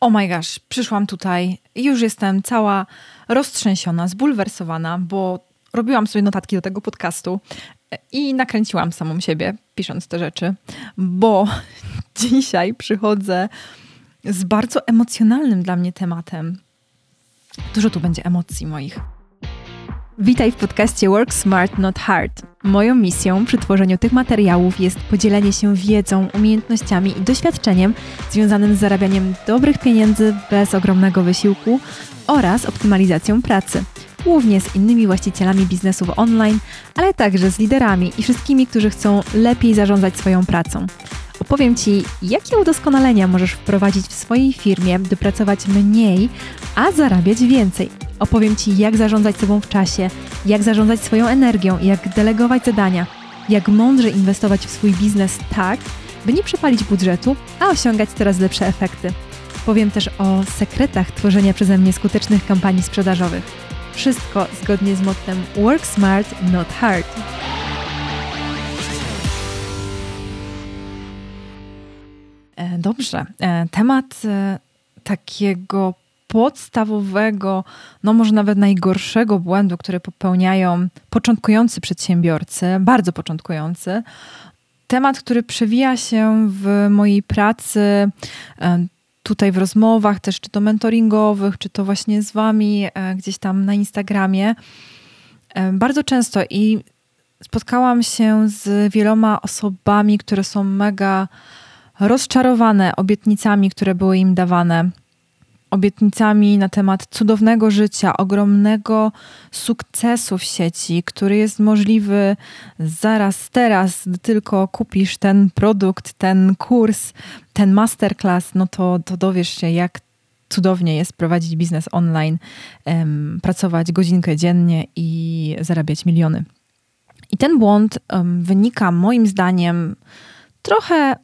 Oh my gosh, przyszłam tutaj już jestem cała roztrzęsiona, zbulwersowana, bo robiłam sobie notatki do tego podcastu i nakręciłam samą siebie, pisząc te rzeczy, bo dzisiaj przychodzę z bardzo emocjonalnym dla mnie tematem. Dużo tu będzie emocji moich. Witaj w podcaście Work Smart Not Hard. Moją misją przy tworzeniu tych materiałów jest podzielenie się wiedzą, umiejętnościami i doświadczeniem związanym z zarabianiem dobrych pieniędzy bez ogromnego wysiłku oraz optymalizacją pracy. Głównie z innymi właścicielami biznesów online, ale także z liderami i wszystkimi, którzy chcą lepiej zarządzać swoją pracą. Opowiem Ci, jakie udoskonalenia możesz wprowadzić w swojej firmie, by pracować mniej, a zarabiać więcej. Opowiem Ci, jak zarządzać sobą w czasie, jak zarządzać swoją energią, jak delegować zadania, jak mądrze inwestować w swój biznes tak, by nie przepalić budżetu, a osiągać coraz lepsze efekty. Powiem też o sekretach tworzenia przeze mnie skutecznych kampanii sprzedażowych. Wszystko zgodnie z mottem Work Smart, Not Hard. Dobrze. E, temat e, takiego podstawowego, no może nawet najgorszego błędu, który popełniają początkujący przedsiębiorcy, bardzo początkujący. Temat, który przewija się w mojej pracy, tutaj w rozmowach, też czy to mentoringowych, czy to właśnie z Wami gdzieś tam na Instagramie. Bardzo często i spotkałam się z wieloma osobami, które są mega rozczarowane obietnicami, które były im dawane, obietnicami na temat cudownego życia, ogromnego sukcesu w sieci, który jest możliwy zaraz teraz, gdy tylko kupisz ten produkt, ten kurs, ten masterclass, no to, to dowiesz się, jak cudownie jest prowadzić biznes online, pracować godzinkę dziennie i zarabiać miliony. I ten błąd wynika moim zdaniem trochę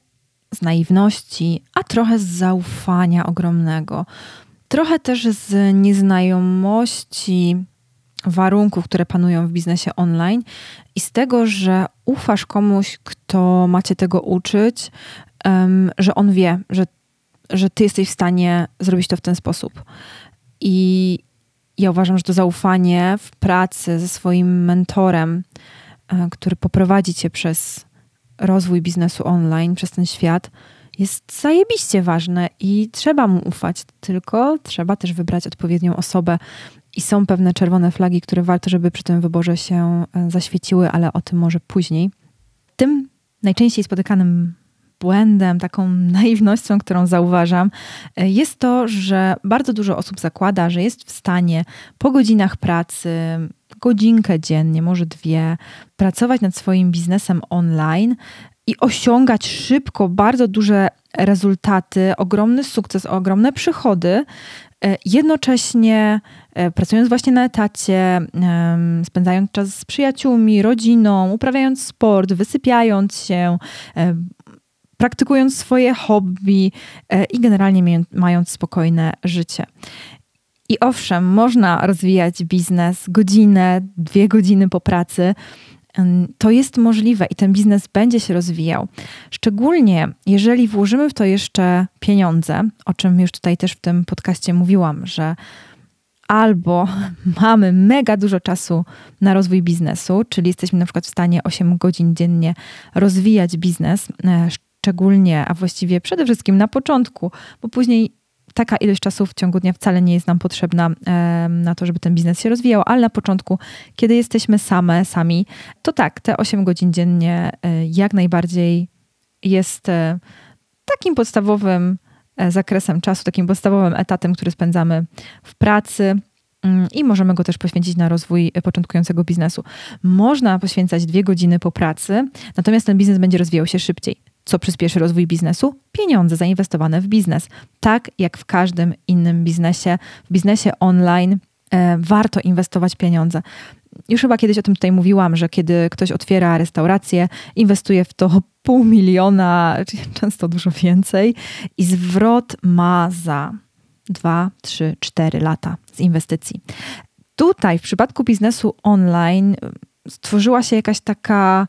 z naiwności, a trochę z zaufania ogromnego. Trochę też z nieznajomości warunków, które panują w biznesie online i z tego, że ufasz komuś, kto macie tego uczyć, um, że on wie, że, że ty jesteś w stanie zrobić to w ten sposób. I ja uważam, że to zaufanie w pracy ze swoim mentorem, e, który poprowadzi cię przez rozwój biznesu online przez ten świat jest zajebiście ważne i trzeba mu ufać, tylko trzeba też wybrać odpowiednią osobę. I są pewne czerwone flagi, które warto, żeby przy tym wyborze się e, zaświeciły, ale o tym może później. Tym najczęściej spotykanym błędem, taką naiwnością, którą zauważam, e, jest to, że bardzo dużo osób zakłada, że jest w stanie po godzinach pracy, godzinkę dziennie, może dwie, pracować nad swoim biznesem online i osiągać szybko bardzo duże rezultaty, ogromny sukces, ogromne przychody, e, jednocześnie e, pracując właśnie na etacie, spędzając czas z przyjaciółmi, rodziną, uprawiając sport, wysypiając się, praktykując swoje hobby i generalnie mając spokojne życie. I owszem, można rozwijać biznes godzinę, dwie godziny po pracy. To jest możliwe i ten biznes będzie się rozwijał. Szczególnie jeżeli włożymy w to jeszcze pieniądze, o czym już tutaj też w tym podcaście mówiłam, że albo mamy mega dużo czasu na rozwój biznesu, czyli jesteśmy na przykład w stanie 8 godzin dziennie rozwijać biznes, e, szczególnie, a właściwie przede wszystkim na początku, bo później taka ilość czasu w ciągu dnia wcale nie jest nam potrzebna na to, żeby ten biznes się rozwijał, ale na początku, kiedy jesteśmy same, sami, to tak, te 8 godzin dziennie e, jak najbardziej jest e, takim podstawowym e, zakresem czasu, takim podstawowym etatem, który spędzamy w pracy mm, i możemy go też poświęcić na rozwój początkującego biznesu. Można poświęcać dwie godziny po pracy, natomiast ten biznes będzie rozwijał się szybciej. Co przyspieszy rozwój biznesu? Pieniądze zainwestowane w biznes. Tak jak w każdym innym biznesie, w biznesie online e, warto inwestować pieniądze. Już chyba kiedyś o tym tutaj mówiłam, że kiedy ktoś otwiera restaurację, inwestuje w to pół miliona, często dużo więcej, i zwrot ma za 2, 3, 4 lata z inwestycji. Tutaj w przypadku biznesu online stworzyła się jakaś taka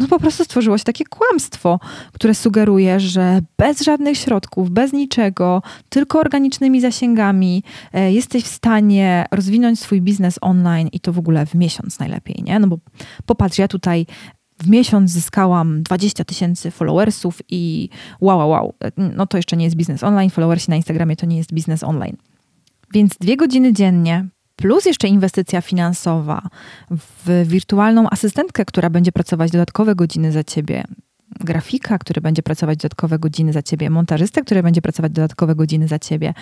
no po prostu stworzyło się takie kłamstwo, które sugeruje, że bez żadnych środków, bez niczego, tylko organicznymi zasięgami e, jesteś w stanie rozwinąć swój biznes online i to w ogóle w miesiąc najlepiej, nie? No bo popatrz, ja tutaj w miesiąc zyskałam 20 tysięcy followersów i wow, wow, wow, no to jeszcze nie jest biznes online, followersi na Instagramie to nie jest biznes online. Więc dwie godziny dziennie plus jeszcze inwestycja finansowa w wirtualną asystentkę, która będzie pracować dodatkowe godziny za ciebie, grafika, który będzie pracować dodatkowe godziny za ciebie, montażystę, który będzie pracować dodatkowe godziny za ciebie,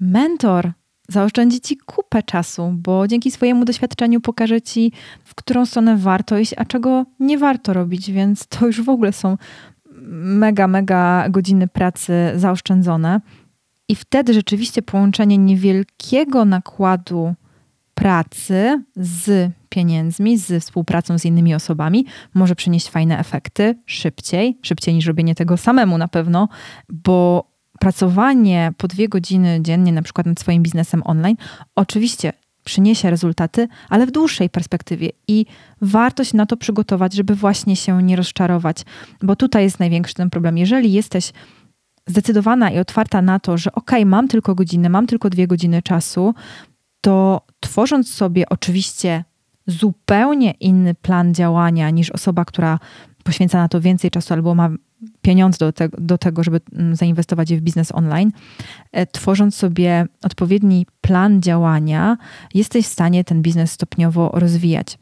mentor zaoszczędzi ci kupę czasu, bo dzięki swojemu doświadczeniu pokaże ci, w którą stronę warto iść, a czego nie warto robić, więc to już w ogóle są mega, mega godziny pracy zaoszczędzone. I wtedy rzeczywiście połączenie niewielkiego nakładu pracy z pieniędzmi, z współpracą z innymi osobami może przynieść fajne efekty szybciej, szybciej niż robienie tego samemu na pewno, bo pracowanie po dwie godziny dziennie, na przykład nad swoim biznesem online, oczywiście przyniesie rezultaty, ale w dłuższej perspektywie i warto się na to przygotować, żeby właśnie się nie rozczarować, bo tutaj jest największy ten problem. Jeżeli jesteś zdecydowana i otwarta na to, że ok, mam tylko godzinę, mam tylko dwie godziny czasu, to tworząc sobie oczywiście zupełnie inny plan działania niż osoba, która poświęca na to więcej czasu albo ma pieniądze do, te, do tego, żeby mm, zainwestować je w biznes online, e, tworząc sobie odpowiedni plan działania, jesteś w stanie ten biznes stopniowo rozwijać.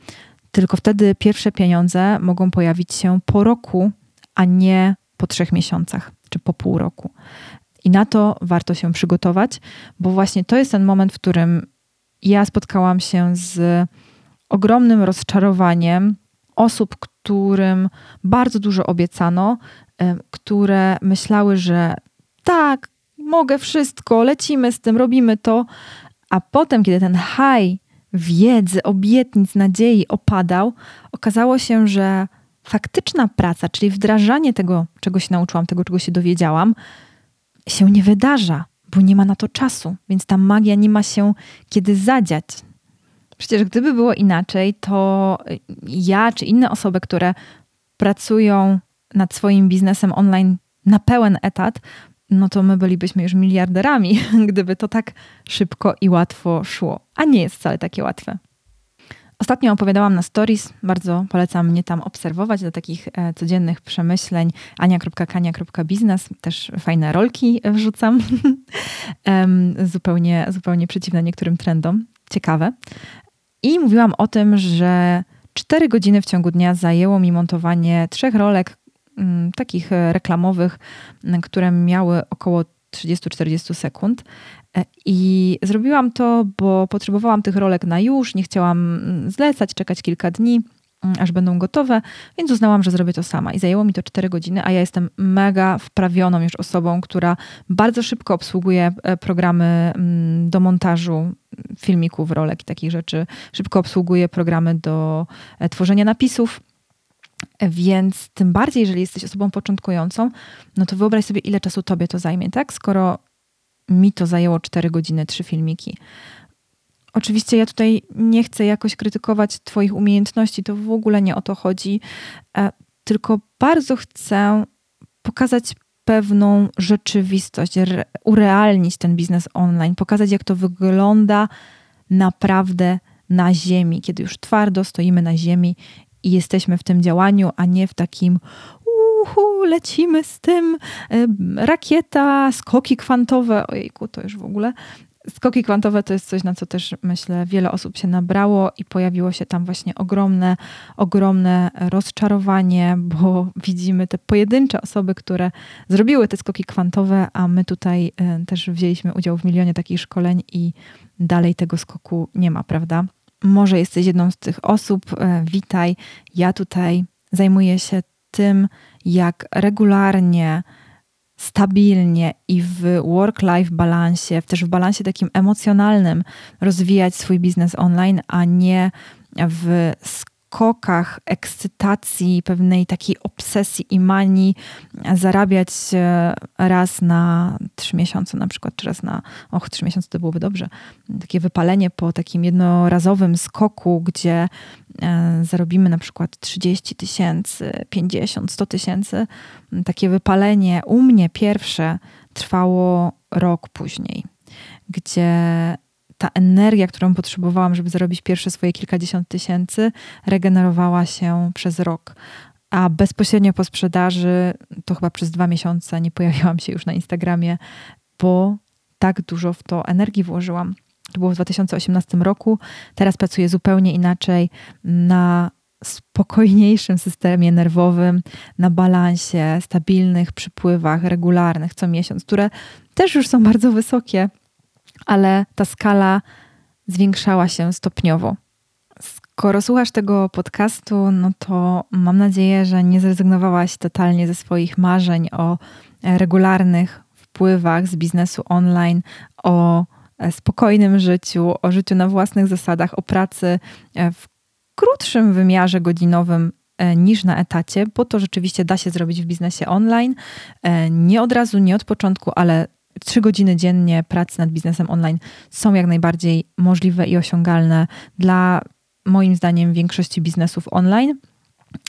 Tylko wtedy pierwsze pieniądze mogą pojawić się po roku, a nie po trzech miesiącach czy po pół roku. I na to warto się przygotować, bo właśnie to jest ten moment, w którym ja spotkałam się z ogromnym rozczarowaniem osób, którym bardzo dużo obiecano, które myślały, że tak, mogę wszystko, lecimy z tym, robimy to, a potem, kiedy ten haj wiedzy, obietnic, nadziei opadał, okazało się, że faktyczna praca, czyli wdrażanie tego, czego się nauczyłam, tego, czego się dowiedziałam, się nie wydarza, bo nie ma na to czasu, więc ta magia nie ma się kiedy zadziać. Przecież gdyby było inaczej, to ja czy inne osoby, które pracują nad swoim biznesem online na pełen etat, no to my bylibyśmy już miliarderami, gdyby to tak szybko i łatwo szło. A nie jest wcale takie łatwe. Ostatnio opowiadałam na stories, bardzo polecam mnie tam obserwować do takich e, codziennych przemyśleń ania.kania.biznes, też fajne rolki wrzucam, zupełnie, zupełnie przeciwne niektórym trendom, ciekawe. I mówiłam o tym, że 4 godziny w ciągu dnia zajęło mi montowanie trzech rolek, mm, takich reklamowych, które miały około 30-40 sekund. E, I zrobiłam to, bo potrzebowałam tych rolek na już, nie chciałam mm, zlecać, czekać kilka dni, mm, aż będą gotowe, więc uznałam, że zrobię to sama. I zajęło mi to 4 godziny, a ja jestem mega wprawioną już osobą, która bardzo szybko obsługuje e, programy mm, do montażu filmików, rolek i takich rzeczy. Szybko obsługuje programy do e, tworzenia napisów. Więc tym bardziej, jeżeli jesteś osobą początkującą, no to wyobraź sobie, ile czasu tobie to zajmie, tak? Skoro mi to zajęło 4 godziny, 3 filmiki. Oczywiście ja tutaj nie chcę jakoś krytykować Twoich umiejętności, to w ogóle nie o to chodzi, e, tylko bardzo chcę pokazać pewną rzeczywistość, urealnić ten biznes online, pokazać, jak to wygląda naprawdę na ziemi, kiedy już twardo stoimy na ziemi i jesteśmy w tym działaniu, a nie w takim uhu, lecimy z tym, rakieta, skoki kwantowe, ojejku, to już w ogóle. Skoki kwantowe to jest coś, na co też myślę wiele osób się nabrało i pojawiło się tam właśnie ogromne, ogromne rozczarowanie, bo widzimy te pojedyncze osoby, które zrobiły te skoki kwantowe, a my tutaj e, też wzięliśmy udział w milionie takich szkoleń i dalej tego skoku nie ma, prawda? Może jesteś jedną z tych osób, e, witaj. Ja tutaj zajmuję się tym, jak regularnie, stabilnie i w work-life balansie, też w balansie takim emocjonalnym rozwijać swój biznes online, a nie w skokach ekscytacji, pewnej takiej obsesji i manii zarabiać e, raz na trzy miesiące na przykład, czy raz na, och, trzy miesiące to byłoby dobrze. Takie wypalenie po takim jednorazowym skoku, gdzie e, zarobimy na przykład 30 tysięcy, 50, 100 tysięcy. Takie wypalenie u mnie pierwsze trwało rok później, gdzie ta energia, którą potrzebowałam, żeby zarobić pierwsze swoje kilkadziesiąt tysięcy, regenerowała się przez rok. A bezpośrednio po sprzedaży, to chyba przez dwa miesiące nie pojawiłam się już na Instagramie, bo tak dużo w to energii włożyłam. To było w 2018 roku. Teraz pracuję zupełnie inaczej na spokojniejszym systemie nerwowym, na balansie, stabilnych przypływach regularnych co miesiąc, które też już są bardzo wysokie ale ta skala zwiększała się stopniowo. Skoro słuchasz tego podcastu, no to mam nadzieję, że nie zrezygnowałaś totalnie ze swoich marzeń o regularnych wpływach z biznesu online, o spokojnym życiu, o życiu na własnych zasadach, o pracy w krótszym wymiarze godzinowym e, niż na etacie, bo to rzeczywiście da się zrobić w biznesie online. E, nie od razu, nie od początku, ale trzy godziny dziennie pracy nad biznesem online są jak najbardziej możliwe i osiągalne dla moim zdaniem większości biznesów online.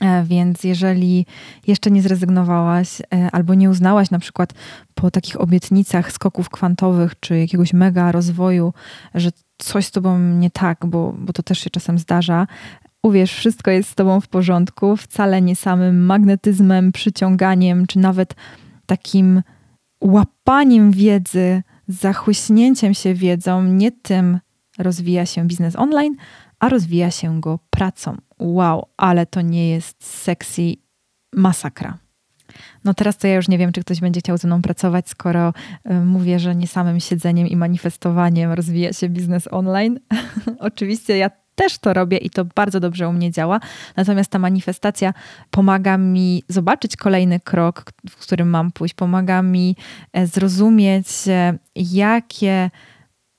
E, więc jeżeli jeszcze nie zrezygnowałaś e, albo nie uznałaś na przykład po takich obietnicach skoków kwantowych czy jakiegoś mega rozwoju, że coś z tobą nie tak, bo, bo to też się czasem zdarza, uwierz, wszystko jest z tobą w porządku, wcale nie samym magnetyzmem, przyciąganiem, czy nawet takim łapaniem wiedzy, zachłyśnięciem się wiedzą, nie tym rozwija się biznes online, a rozwija się go pracą. Wow, ale to nie jest sexy masakra. No teraz to ja już nie wiem, czy ktoś będzie chciał ze mną pracować, skoro y, mówię, że nie samym siedzeniem i manifestowaniem rozwija się biznes online. Oczywiście ja też to robię i to bardzo dobrze u mnie działa. Natomiast ta manifestacja pomaga mi zobaczyć kolejny krok, w którym mam pójść, pomaga mi e, zrozumieć, e, jakie.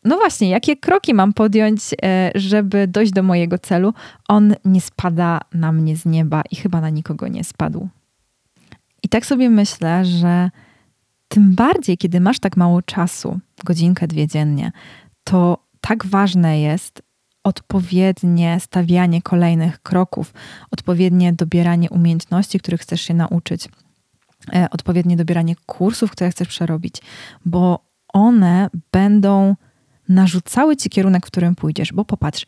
No właśnie, jakie kroki mam podjąć, e, żeby dojść do mojego celu? On nie spada na mnie z nieba i chyba na nikogo nie spadł. I tak sobie myślę, że tym bardziej, kiedy masz tak mało czasu, godzinkę, dwie dziennie, to tak ważne jest, odpowiednie stawianie kolejnych kroków, odpowiednie dobieranie umiejętności, których chcesz się nauczyć, e, odpowiednie dobieranie kursów, które chcesz przerobić, bo one będą narzucały ci kierunek, w którym pójdziesz. Bo popatrz,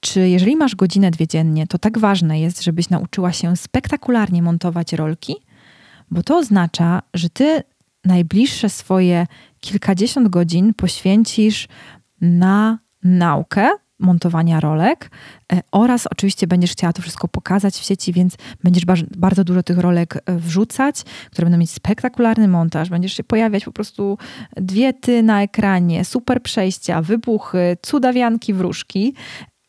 czy jeżeli masz godzinę, dwie dziennie, to tak ważne jest, żebyś nauczyła się spektakularnie montować rolki, bo to oznacza, że ty najbliższe swoje kilkadziesiąt godzin poświęcisz na naukę, montowania rolek e, oraz oczywiście będziesz chciała to wszystko pokazać w sieci, więc będziesz bardzo dużo tych rolek e, wrzucać, które będą mieć spektakularny montaż, będziesz się pojawiać po prostu dwie ty na ekranie, super przejścia, wybuchy, cudawianki, wróżki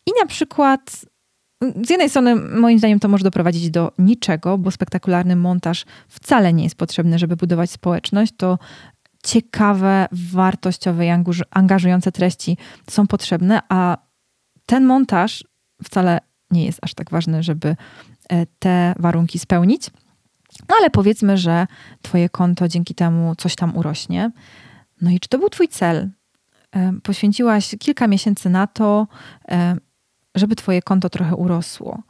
i na przykład z jednej strony, moim zdaniem, to może doprowadzić do niczego, bo spektakularny montaż wcale nie jest potrzebny, żeby budować społeczność. To ciekawe, wartościowe i angażujące treści są potrzebne, a ten montaż wcale nie jest aż tak ważny, żeby e, te warunki spełnić. No ale powiedzmy, że Twoje konto dzięki temu coś tam urośnie. No i czy to był Twój cel? E, poświęciłaś kilka miesięcy na to, e, żeby Twoje konto trochę urosło.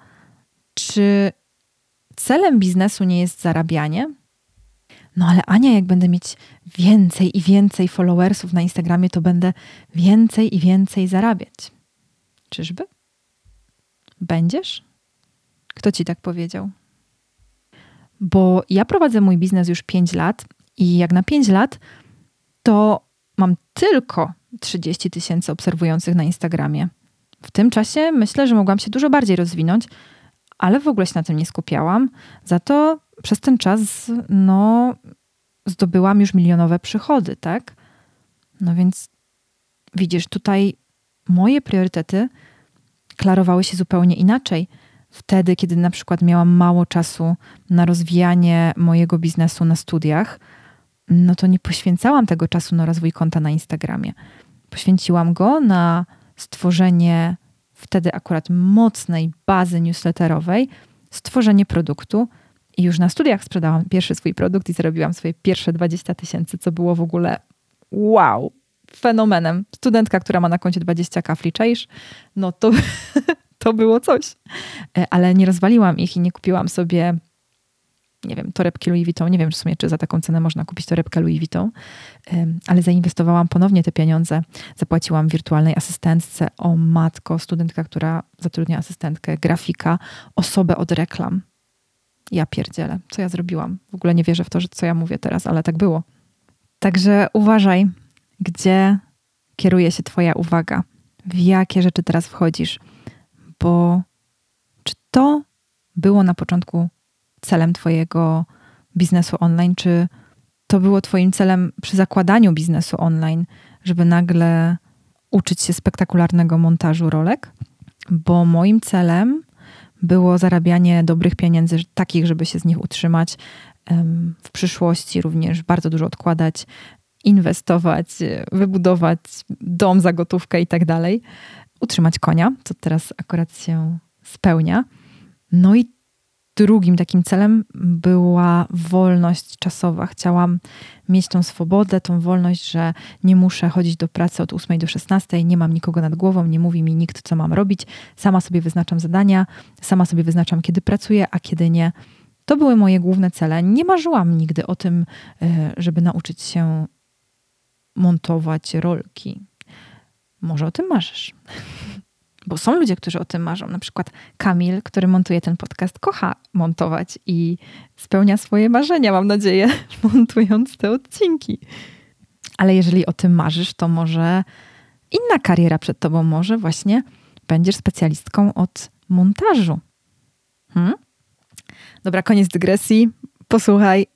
Czy celem biznesu nie jest zarabianie? No ale Ania, jak będę mieć więcej i więcej followersów na Instagramie, to będę więcej i więcej zarabiać. Czyżby? Będziesz? Kto ci tak powiedział? Bo ja prowadzę mój biznes już 5 lat i jak na 5 lat, to mam tylko 30 tysięcy obserwujących na Instagramie. W tym czasie myślę, że mogłam się dużo bardziej rozwinąć, ale w ogóle się na tym nie skupiałam. Za to przez ten czas, no, zdobyłam już milionowe przychody, tak? No więc widzisz, tutaj moje priorytety klarowały się zupełnie inaczej. Wtedy, kiedy na przykład miałam mało czasu na rozwijanie mojego biznesu na studiach, no to nie poświęcałam tego czasu na rozwój konta na Instagramie. Poświęciłam go na stworzenie wtedy akurat mocnej bazy newsletterowej, stworzenie produktu. I już na studiach sprzedałam pierwszy swój produkt i zarobiłam swoje pierwsze 20 tysięcy, co było w ogóle wow, fenomenem. Studentka, która ma na koncie 20 kafli, czaisz? No to, to było coś. E, ale nie rozwaliłam ich i nie kupiłam sobie nie wiem, torebki Louis Vuitton. Nie wiem w sumie, czy za taką cenę można kupić torebkę Louis Vuitton, ale zainwestowałam ponownie te pieniądze. Zapłaciłam wirtualnej asystentce, o matko, studentka, która zatrudnia asystentkę, grafika, osobę od reklam. Ja pierdzielę, co ja zrobiłam? W ogóle nie wierzę w to, że co ja mówię teraz, ale tak było. Także uważaj, gdzie kieruje się Twoja uwaga, w jakie rzeczy teraz wchodzisz, bo czy to było na początku celem Twojego biznesu online? Czy to było Twoim celem przy zakładaniu biznesu online, żeby nagle uczyć się spektakularnego montażu rolek? Bo moim celem było zarabianie dobrych pieniędzy, takich, żeby się z nich utrzymać w przyszłości, również bardzo dużo odkładać, inwestować, wybudować dom za gotówkę i tak dalej, utrzymać konia, co teraz akurat się spełnia. No i drugim takim celem była wolność czasowa. Chciałam mieć tą swobodę, tą wolność, że nie muszę chodzić do pracy od 8 do 16, nie mam nikogo nad głową, nie mówi mi nikt, co mam robić. Sama sobie wyznaczam zadania, sama sobie wyznaczam, kiedy pracuję, a kiedy nie. To były moje główne cele. Nie marzyłam nigdy o tym, e, żeby nauczyć się montować rolki. Może o tym marzysz. Bo są ludzie, którzy o tym marzą. Na przykład Kamil, który montuje ten podcast, kocha montować i spełnia swoje marzenia, mam nadzieję, montując te odcinki. Ale jeżeli o tym marzysz, to może inna kariera przed tobą, może właśnie będziesz specjalistką od montażu. Hmm? Dobra, koniec dygresji. Posłuchaj,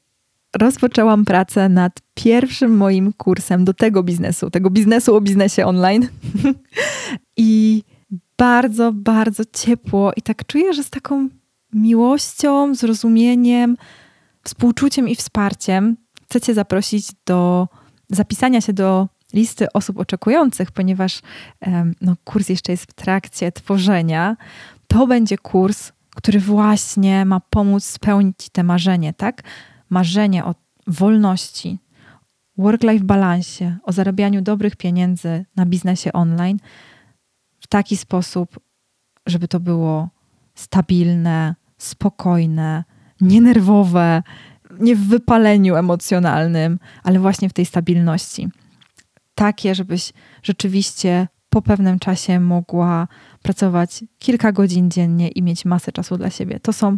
rozpoczęłam pracę nad pierwszym moim kursem do tego biznesu, tego biznesu o biznesie online. I bardzo, bardzo ciepło i tak czuję, że z taką miłością, zrozumieniem, współczuciem i wsparciem chcę Cię zaprosić do zapisania się do listy osób oczekujących, ponieważ no, kurs jeszcze jest w trakcie tworzenia. To będzie kurs, który właśnie ma pomóc spełnić te marzenie, tak? Marzenie o wolności, work-life balansie, o zarabianiu dobrych pieniędzy na biznesie online – w taki sposób, żeby to było stabilne, spokojne, nienerwowe, nie w wypaleniu emocjonalnym, ale właśnie w tej stabilności. Takie, żebyś rzeczywiście po pewnym czasie mogła pracować kilka godzin dziennie i mieć masę czasu dla siebie. To są,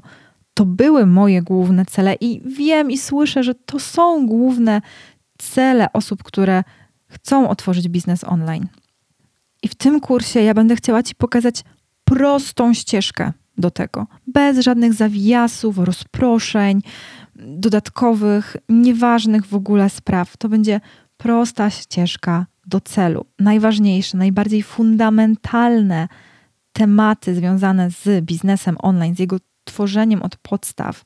to były moje główne cele i wiem i słyszę, że to są główne cele osób, które chcą otworzyć biznes online. I w tym kursie ja będę chciała Ci pokazać prostą ścieżkę do tego, bez żadnych zawiasów, rozproszeń, dodatkowych, nieważnych w ogóle spraw. To będzie prosta ścieżka do celu. Najważniejsze, najbardziej fundamentalne tematy związane z biznesem online, z jego tworzeniem od podstaw.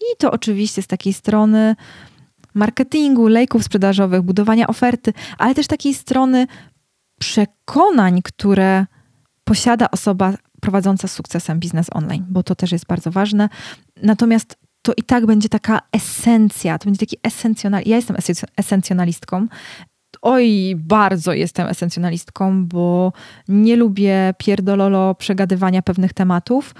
I to oczywiście z takiej strony marketingu, lejków sprzedażowych, budowania oferty, ale też takiej strony przekonań, które posiada osoba prowadząca sukcesem biznes online, bo to też jest bardzo ważne. Natomiast to i tak będzie taka esencja, to będzie taki esencjonal. Ja jestem esencjonalistką. Oj, bardzo jestem esencjonalistką, bo nie lubię pierdololo przegadywania pewnych tematów.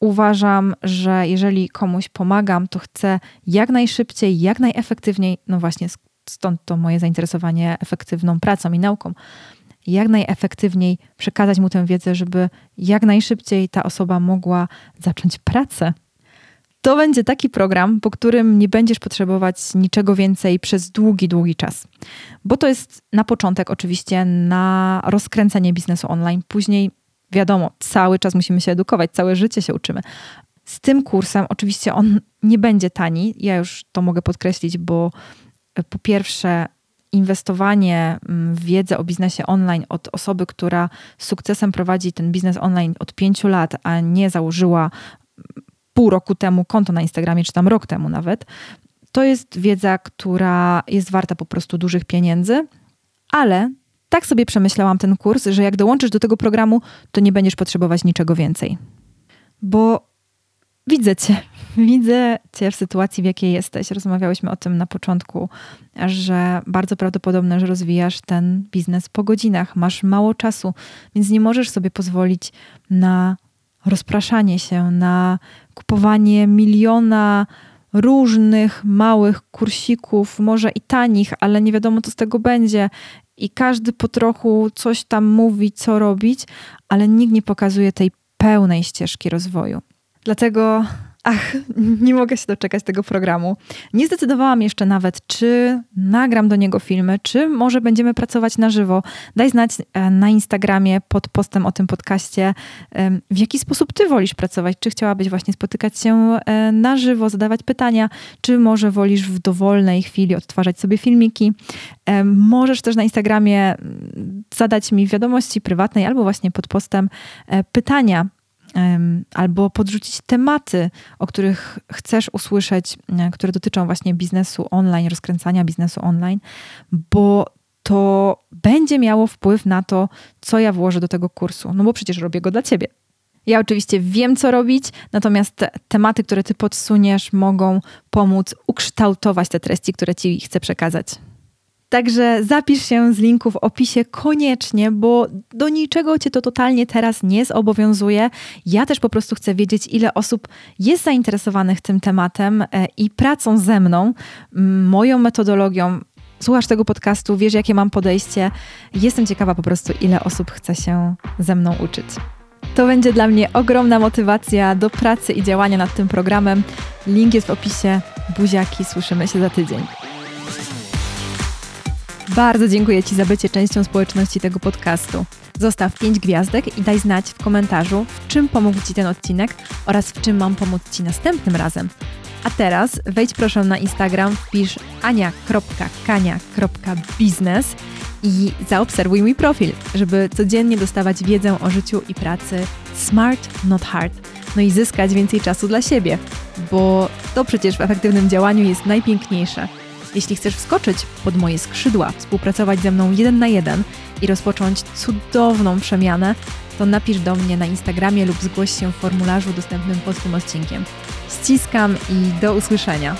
Uważam, że jeżeli komuś pomagam, to chcę jak najszybciej, jak najefektywniej, no właśnie stąd to moje zainteresowanie efektywną pracą i nauką, jak najefektywniej przekazać mu tę wiedzę, żeby jak najszybciej ta osoba mogła zacząć pracę. To będzie taki program, po którym nie będziesz potrzebować niczego więcej przez długi, długi czas. Bo to jest na początek oczywiście na rozkręcenie biznesu online. Później, wiadomo, cały czas musimy się edukować, całe życie się uczymy. Z tym kursem oczywiście on nie będzie tani. Ja już to mogę podkreślić, bo po pierwsze inwestowanie mm, w wiedzę o biznesie online od osoby, która z sukcesem prowadzi ten biznes online od pięciu lat, a nie założyła pół roku temu konto na Instagramie, czy tam rok temu nawet, to jest wiedza, która jest warta po prostu dużych pieniędzy, ale tak sobie przemyślałam ten kurs, że jak dołączysz do tego programu, to nie będziesz potrzebować niczego więcej. Bo widzę cię, widzę cię w sytuacji, w jakiej jesteś. Rozmawiałyśmy o tym na początku, że bardzo prawdopodobne, że rozwijasz ten biznes po godzinach, masz mało czasu, więc nie możesz sobie pozwolić na rozpraszanie się, na kupowanie miliona różnych małych kursików, może i tanich, ale nie wiadomo, co z tego będzie. I każdy po trochu coś tam mówi, co robić, ale nikt nie pokazuje tej pełnej ścieżki rozwoju. Dlatego Ach, nie mogę się doczekać tego programu. Nie zdecydowałam jeszcze nawet, czy nagram do niego filmy, czy może będziemy pracować na żywo. Daj znać e, na Instagramie pod postem o tym podcaście, w jaki sposób ty wolisz pracować. Czy chciałabyś właśnie spotykać się e, na żywo, zadawać pytania, czy może wolisz w dowolnej chwili odtwarzać sobie filmiki. Możesz też na Instagramie zadać mi wiadomości prywatnej albo właśnie pod postem e, pytania albo podrzucić tematy, o których chcesz usłyszeć, e, które dotyczą właśnie biznesu online, rozkręcania biznesu online, bo to będzie miało wpływ na to, co ja włożę do tego kursu, no bo przecież robię go dla ciebie. Ja oczywiście wiem, co robić, natomiast te tematy, które ty podsuniesz, mogą pomóc ukształtować te treści, które ci chcę przekazać. Także zapisz się z linku w opisie koniecznie, bo do niczego cię to totalnie teraz nie zobowiązuje. Ja też po prostu chcę wiedzieć, ile osób jest zainteresowanych tym tematem e, i pracą ze mną, moją metodologią. Słuchasz tego podcastu, wiesz, jakie mam podejście. Jestem ciekawa po prostu, ile osób chce się ze mną uczyć. To będzie dla mnie ogromna motywacja do pracy i działania nad tym programem. Link jest w opisie. Buziaki, słyszymy się za tydzień. Bardzo dziękuję Ci za bycie częścią społeczności tego podcastu. Zostaw 5 gwiazdek i daj znać w komentarzu, w czym pomógł Ci ten odcinek oraz w czym mam pomóc Ci następnym razem. A teraz wejdź proszę na Instagram, wpisz ania.kania.biznes i zaobserwuj mój profil, żeby codziennie dostawać wiedzę o życiu i pracy smart, not hard. No i zyskać więcej czasu dla siebie, bo to przecież w efektywnym działaniu jest najpiękniejsze. Jeśli chcesz wskoczyć pod moje skrzydła, współpracować ze mną jeden na jeden i rozpocząć cudowną przemianę, to napisz do mnie na Instagramie lub zgłoś się w formularzu dostępnym pod tym odcinkiem. Ściskam i do usłyszenia.